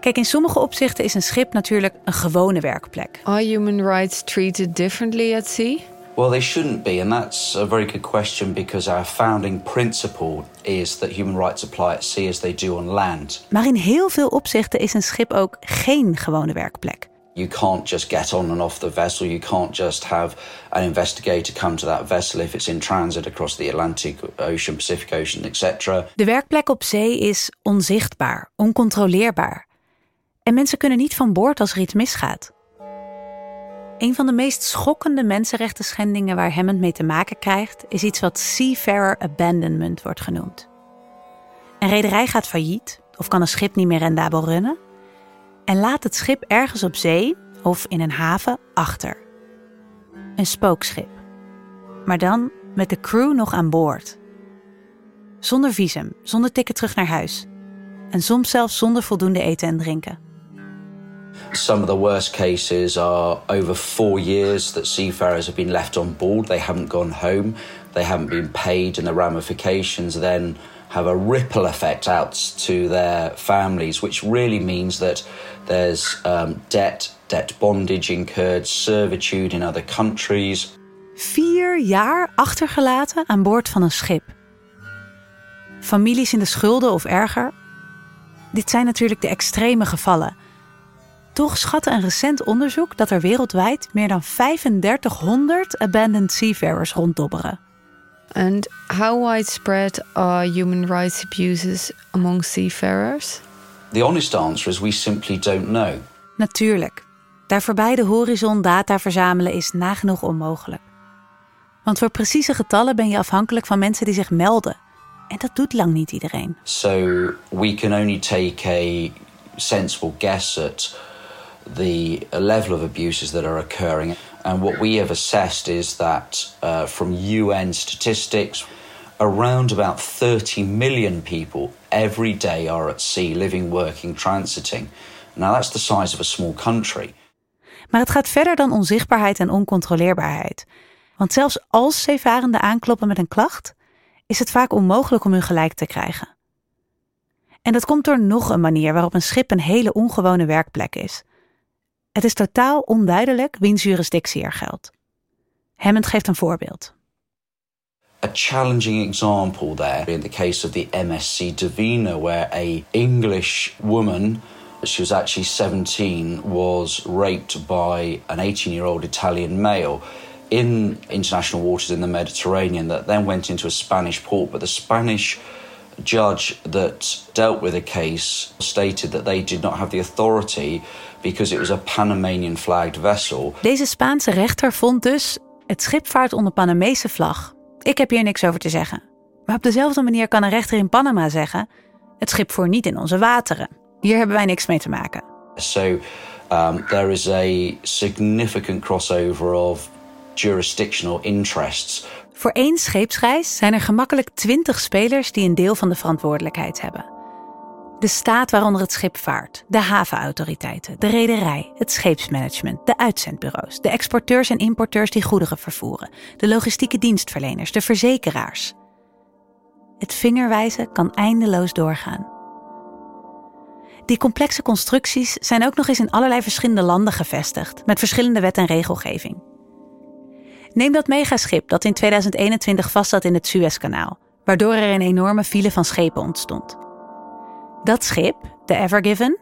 Kijk, in sommige opzichten is een schip natuurlijk een gewone werkplek. Are human rights treated differently at sea? Well, they shouldn't be, and that's a very good question because our founding principle is that human rights apply at sea as they do on land. Maar in heel veel opzichten is een schip ook geen gewone werkplek. You can't just get on and off the vessel. You can't just have an investigator come to that vessel if it's in transit across the Atlantic Ocean, Pacific Ocean, etc. De werkplek op zee is onzichtbaar, oncontroleerbaar. En mensen kunnen niet van boord als er iets misgaat. Een van de meest schokkende mensenrechten schendingen waar Hammond mee te maken krijgt, is iets wat Seafarer Abandonment wordt genoemd. Een rederij gaat failliet of kan een schip niet meer rendabel runnen en laat het schip ergens op zee of in een haven achter. Een spookschip. Maar dan met de crew nog aan boord. Zonder visum, zonder ticket terug naar huis. En soms zelfs zonder voldoende eten en drinken. Some of the worst cases are over four years that seafarers have been left on board. They haven't gone home, they haven't been paid, and the ramifications then have a ripple effect out to their families, which really means that there's um, debt, debt bondage incurred, servitude in other countries. Vier jaar achtergelaten aan boord van een schip. Families in de schulden of erger. Dit zijn natuurlijk de extreme gevallen. Toch schatte een recent onderzoek dat er wereldwijd meer dan 3500 abandoned seafarers ronddobberen. And how widespread are human rights abuses among seafarers? The honest answer is we simply don't know. Natuurlijk. Daar voorbij de horizon data verzamelen is nagenoeg onmogelijk. Want voor precieze getallen ben je afhankelijk van mensen die zich melden. En dat doet lang niet iedereen. So we can only take a sensible guess at the level of abuses that are occurring. And what we have assessed is that uh, from UN statistics, around about 30 million people every day are at sea, living, working, transiting. Now that's the size of a small country. Maar het gaat verder dan onzichtbaarheid en oncontroleerbaarheid. Want zelfs als zeevarenden aankloppen met een klacht, is het vaak onmogelijk om hun gelijk te krijgen. En dat komt door nog een manier waarop een schip een hele ongewone werkplek is. Het is totaal onduidelijk wiens jurisdictie er geldt. Hammond geeft een voorbeeld. A challenging example there in the case of the MSC Divina, where a English woman, she was actually 17, was raped by an 18-year-old Italian male in international waters in the Mediterranean that then went into a Spanish port, but the Spanish judge that dealt with the case stated that they did not have the authority because it was a Panamanian flagged vessel. Deze Spaanse rechter vond dus: het schip vaart onder Panamese vlag. Ik heb hier niks over te zeggen. Maar op dezelfde manier kan een rechter in Panama zeggen: het schip voert niet in onze wateren. Hier hebben wij niks mee te maken. So um, there is a significant crossover of jurisdictional interests. Voor één scheepsreis zijn er gemakkelijk 20 spelers die een deel van de verantwoordelijkheid hebben. De staat waaronder het schip vaart, de havenautoriteiten, de rederij, het scheepsmanagement, de uitzendbureaus, de exporteurs en importeurs die goederen vervoeren, de logistieke dienstverleners, de verzekeraars. Het vingerwijzen kan eindeloos doorgaan. Die complexe constructies zijn ook nog eens in allerlei verschillende landen gevestigd, met verschillende wet en regelgeving. Neem dat megaschip dat in 2021 vastzat in het Suezkanaal, waardoor er een enorme file van schepen ontstond. Dat schip, de Evergiven,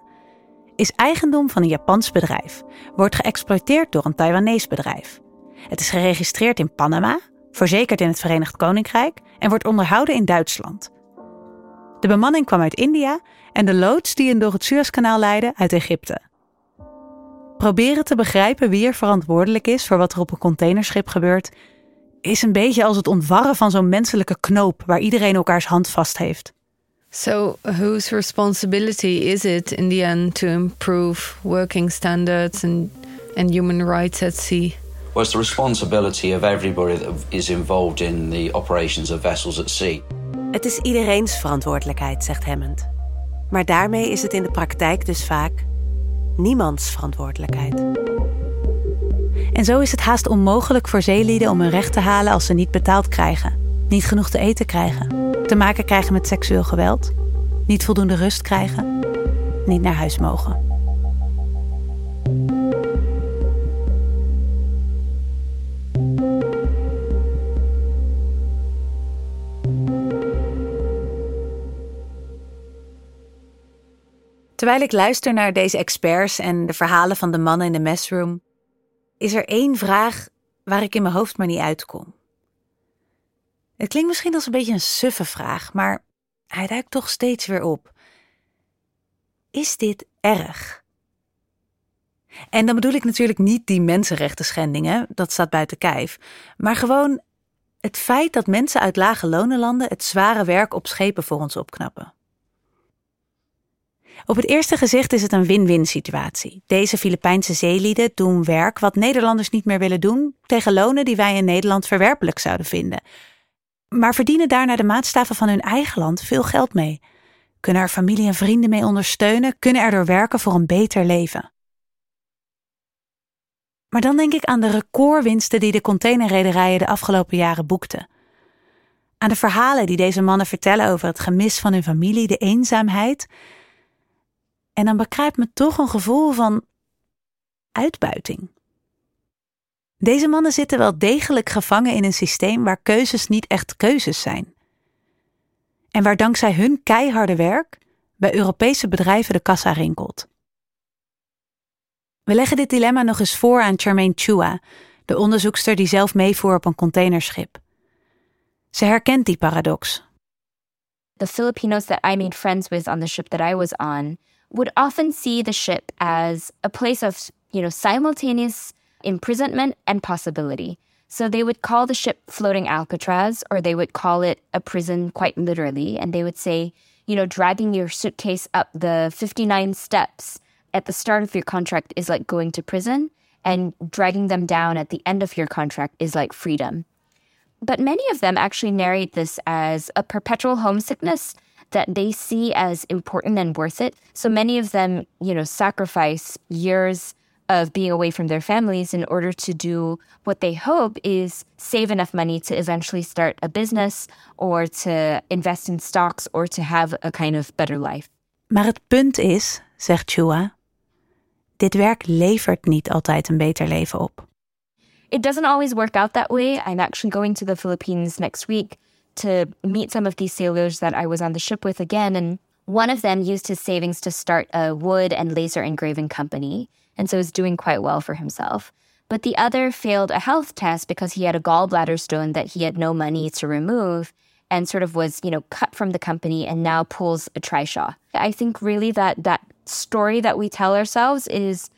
is eigendom van een Japans bedrijf, wordt geëxploiteerd door een Taiwanese bedrijf. Het is geregistreerd in Panama, verzekerd in het Verenigd Koninkrijk en wordt onderhouden in Duitsland. De bemanning kwam uit India en de loods die hen door het Suezkanaal leidde uit Egypte. Proberen te begrijpen wie er verantwoordelijk is voor wat er op een containerschip gebeurt, is een beetje als het ontwarren van zo'n menselijke knoop waar iedereen elkaars hand vast heeft. So, whose responsibility is it in the end to improve working standards and, and human rights at sea? Well, it's the responsibility of everybody that is involved in the operations of vessels at sea. Het is iedereens verantwoordelijkheid, zegt Hammond. Maar daarmee is het in de praktijk dus vaak niemands verantwoordelijkheid. En zo is het haast onmogelijk voor zeelieden om hun recht te halen als ze niet betaald krijgen, niet genoeg te eten krijgen, te maken krijgen met seksueel geweld, niet voldoende rust krijgen, niet naar huis mogen. Terwijl ik luister naar deze experts en de verhalen van de mannen in de messroom, is er één vraag waar ik in mijn hoofd maar niet uitkom. Het klinkt misschien als een beetje een suffe vraag, maar hij duikt toch steeds weer op. Is dit erg? En dan bedoel ik natuurlijk niet die mensenrechten schendingen, dat staat buiten kijf, maar gewoon het feit dat mensen uit lage lonenlanden het zware werk op schepen voor ons opknappen. Op het eerste gezicht is het een win-win situatie. Deze Filipijnse zeelieden doen werk wat Nederlanders niet meer willen doen, tegen lonen die wij in Nederland verwerpelijk zouden vinden. Maar verdienen daar naar de maatstaven van hun eigen land veel geld mee. Kunnen er familie en vrienden mee ondersteunen, kunnen erdoor werken voor een beter leven. Maar dan denk ik aan de recordwinsten die de containerrederijen de afgelopen jaren boekten. Aan de verhalen die deze mannen vertellen over het gemis van hun familie, de eenzaamheid en dan bekruipt me toch een gevoel van uitbuiting. Deze mannen zitten wel degelijk gevangen in een systeem waar keuzes niet echt keuzes zijn. En waar dankzij hun keiharde werk bij Europese bedrijven de kassa rinkelt. We leggen dit dilemma nog eens voor aan Charmaine Chua, de onderzoekster die zelf meevoer op een containerschip. Ze herkent die paradox. The Filipinos that I made friends with on the ship that I was on would often see the ship as a place of, you know, simultaneous imprisonment and possibility. So they would call the ship floating Alcatraz, or they would call it a prison quite literally. And they would say, you know, dragging your suitcase up the 59 steps at the start of your contract is like going to prison, and dragging them down at the end of your contract is like freedom. But many of them actually narrate this as a perpetual homesickness that they see as important and worth it. So many of them, you know, sacrifice years of being away from their families in order to do what they hope is save enough money to eventually start a business or to invest in stocks or to have a kind of better life. Maar het punt is, zegt Chua, dit werk levert niet altijd een beter leven op. It doesn't always work out that way. I'm actually going to the Philippines next week to meet some of these sailors that I was on the ship with again. And one of them used his savings to start a wood and laser engraving company, and so is doing quite well for himself. But the other failed a health test because he had a gallbladder stone that he had no money to remove and sort of was, you know, cut from the company and now pulls a trishaw. I think really that that story that we tell ourselves is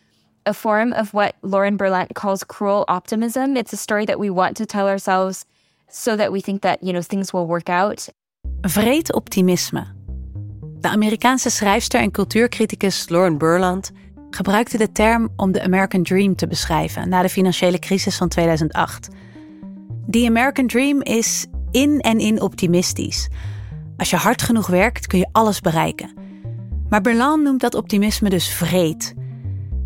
a form of what Lauren Berlant calls cruel optimism. It's a story that we want to tell ourselves so that we think that, you know, things will work out. Vreed optimisme. De Amerikaanse schrijfster en cultuurcriticus Lauren Burland gebruikte de term om de American Dream te beschrijven na de financiële crisis van 2008. Die American Dream is in en in optimistisch. Als je hard genoeg werkt, kun je alles bereiken. Maar Berland noemt dat optimisme dus vreed.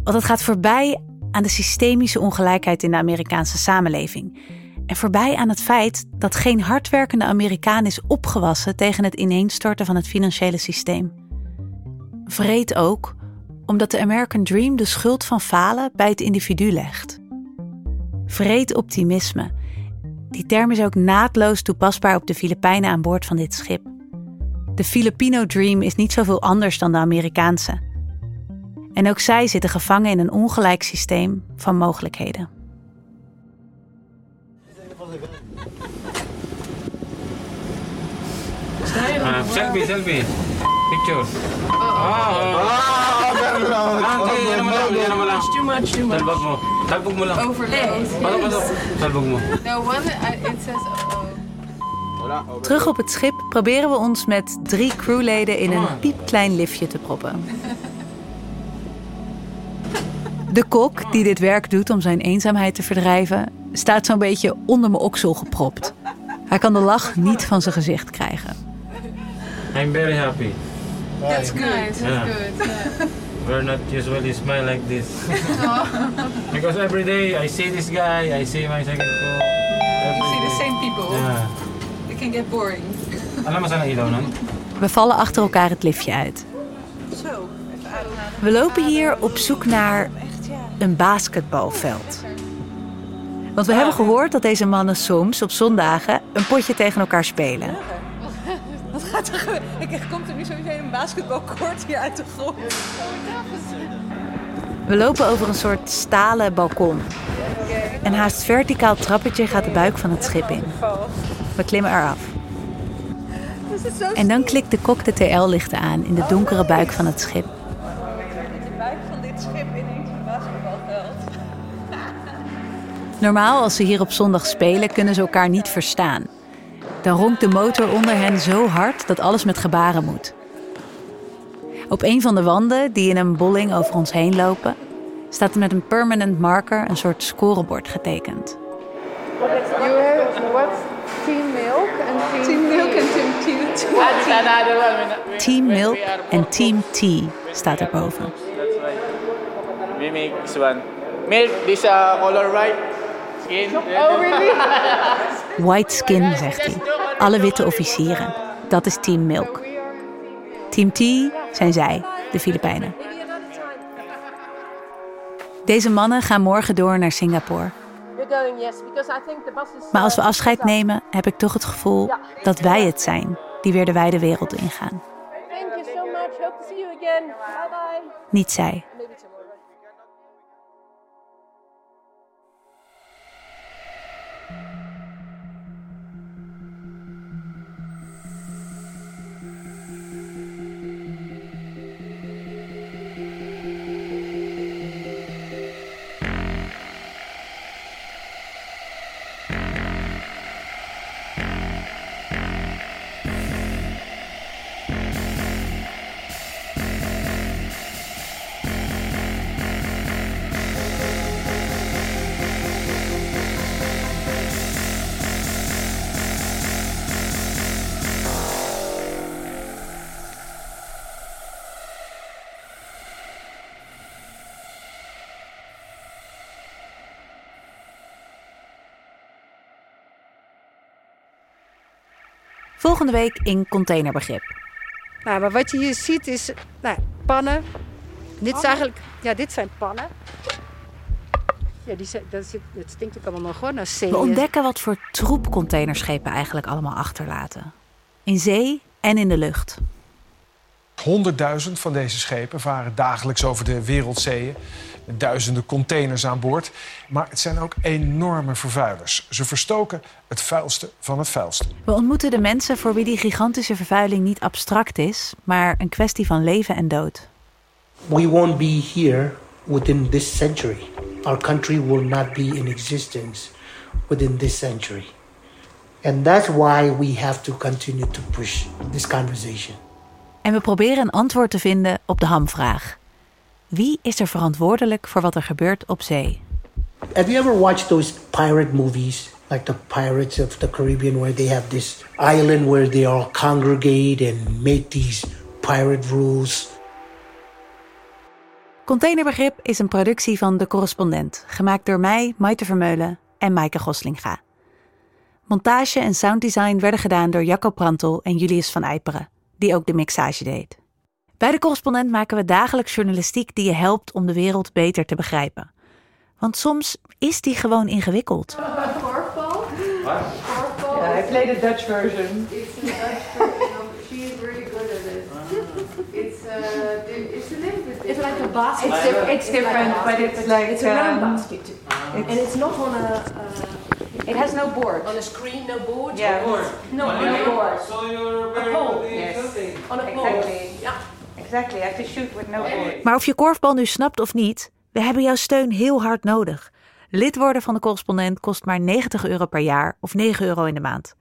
Want het gaat voorbij aan de systemische ongelijkheid in de Amerikaanse samenleving. En voorbij aan het feit dat geen hardwerkende Amerikaan is opgewassen tegen het ineenstorten van het financiële systeem. Vreed ook omdat de American Dream de schuld van falen bij het individu legt. Vreed optimisme. Die term is ook naadloos toepasbaar op de Filipijnen aan boord van dit schip. De Filipino Dream is niet zoveel anders dan de Amerikaanse. En ook zij zitten gevangen in een ongelijk systeem van mogelijkheden. Overload. Paano ba to? Salbag mo. No one, it says oh. Terug op het schip proberen we ons met drie crewleden in een piepklein liftje te proppen. De kok, die dit werk doet om zijn eenzaamheid te verdrijven, staat zo'n beetje onder mijn oksel gepropt. Hij kan de lach niet van zijn gezicht krijgen. I'm very happy. That's good. That's Yeah. good. We're not usually smile like this. because every day I see this guy, I see my second cook. You see the same people. Yeah. It can get boring. Alam mo saan ang ilaw nun? We vallen achter elkaar het liftje uit. Zo, even ademhalen. We lopen hier op zoek naar een basketbalveld. Want we hebben gehoord dat deze mannen soms op zondagen een potje tegen elkaar spelen. Gaat er? Ik komt er nu sowieso een basketbalcourt hier uit de grond. We lopen over een soort stalen balkon. Een haast verticaal trappetje gaat de buik van het schip in. We klimmen eraf. En dan klikt de kok de TL-lichten aan in de donkere buik van het schip. De buik van dit schip ineens een basketbalveld. Normaal, als ze hier op zondag spelen, kunnen ze elkaar niet verstaan. Dan ronkt de motor onder hen zo hard dat alles met gebaren moet. Op een van de wanden, die in een bolling over ons heen lopen, staat er met een permanent marker een soort scorebord getekend. You have what's team milk and team, Team milk en team tea. Team Milk en Team Tea staat erboven. We make this one. Milk, this uh, color white. Skin. Oh, really? White skin, zegt hij. Alle witte officieren. Dat is Team Milk. Team Tea zijn zij, de Filipijnen. Deze mannen gaan morgen door naar Singapore. Maar als we afscheid nemen, heb ik toch het gevoel dat wij het zijn die weer de wijde wereld ingaan. Thank you Volgende week in containerbegrip. Nou, maar wat je hier ziet is nou, pannen. Dit is eigenlijk, ja, dit zijn pannen. Ja, die zijn, dat, zit, dat stinkt ook allemaal nog hoor, naar zee. We ontdekken wat voor troep containerschepen eigenlijk allemaal achterlaten. In zee en in de lucht. Honderdduizend van deze schepen varen dagelijks over de wereldzeeën. Met duizenden containers aan boord. Maar het zijn ook enorme vervuilers. Ze verstoken het vuilste van het vuilste. We ontmoeten de mensen voor wie die gigantische vervuiling niet abstract is, maar een kwestie van leven en dood. we won't be here within this century. Our country will not be in existence within this century. And that's why we have to continue to push this conversation. En we proberen een antwoord te vinden op de hamvraag. Wie is er verantwoordelijk voor wat er gebeurt op zee? Have you ever watched those pirate movies, like the Pirates of the Caribbean, where they have this island where they all congregate and make these pirate rules? Containerbegrip is een productie van De Correspondent, gemaakt door mij, Maite Vermeulen en Maaike Goslinga. Montage en sounddesign werden gedaan door Jacco Prantel en Julius van Eiperen, die ook de mixage deed. Bij De Correspondent maken we dagelijks journalistiek die je helpt om de wereld beter te begrijpen. Want soms is die gewoon ingewikkeld. Korfbal? Yeah, I played the Dutch version. It's a Dutch version. She is really good at it. It's uh, it's a little bit It's like a different. basket. It's diff- it's different, but it's like, it's a round um, basket, and it's not on a. Uh, It has no board. On a screen, no board. Yeah. No, No, no a board. So you're A pole. Yes. On a pole. Exactly. Yeah. Exactly. I have to shoot with no board. Maar of je korfbal nu snapt of niet, we hebben jouw steun heel hard nodig. Lid worden van de correspondent kost maar 90 euro per jaar of 9 euro in de maand.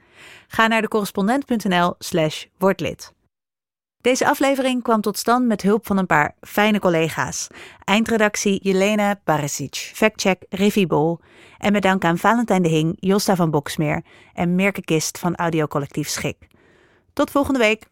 Ga naar decorrespondent.nl slash word lid. Deze aflevering kwam tot stand met hulp van een paar fijne collega's. Eindredactie Jelena Barisic, factcheck Riffy Bol en met dank aan Valentijn de Hing, Josta van Boksmeer en Merke Kist van Audiocollectief Schik. Tot volgende week.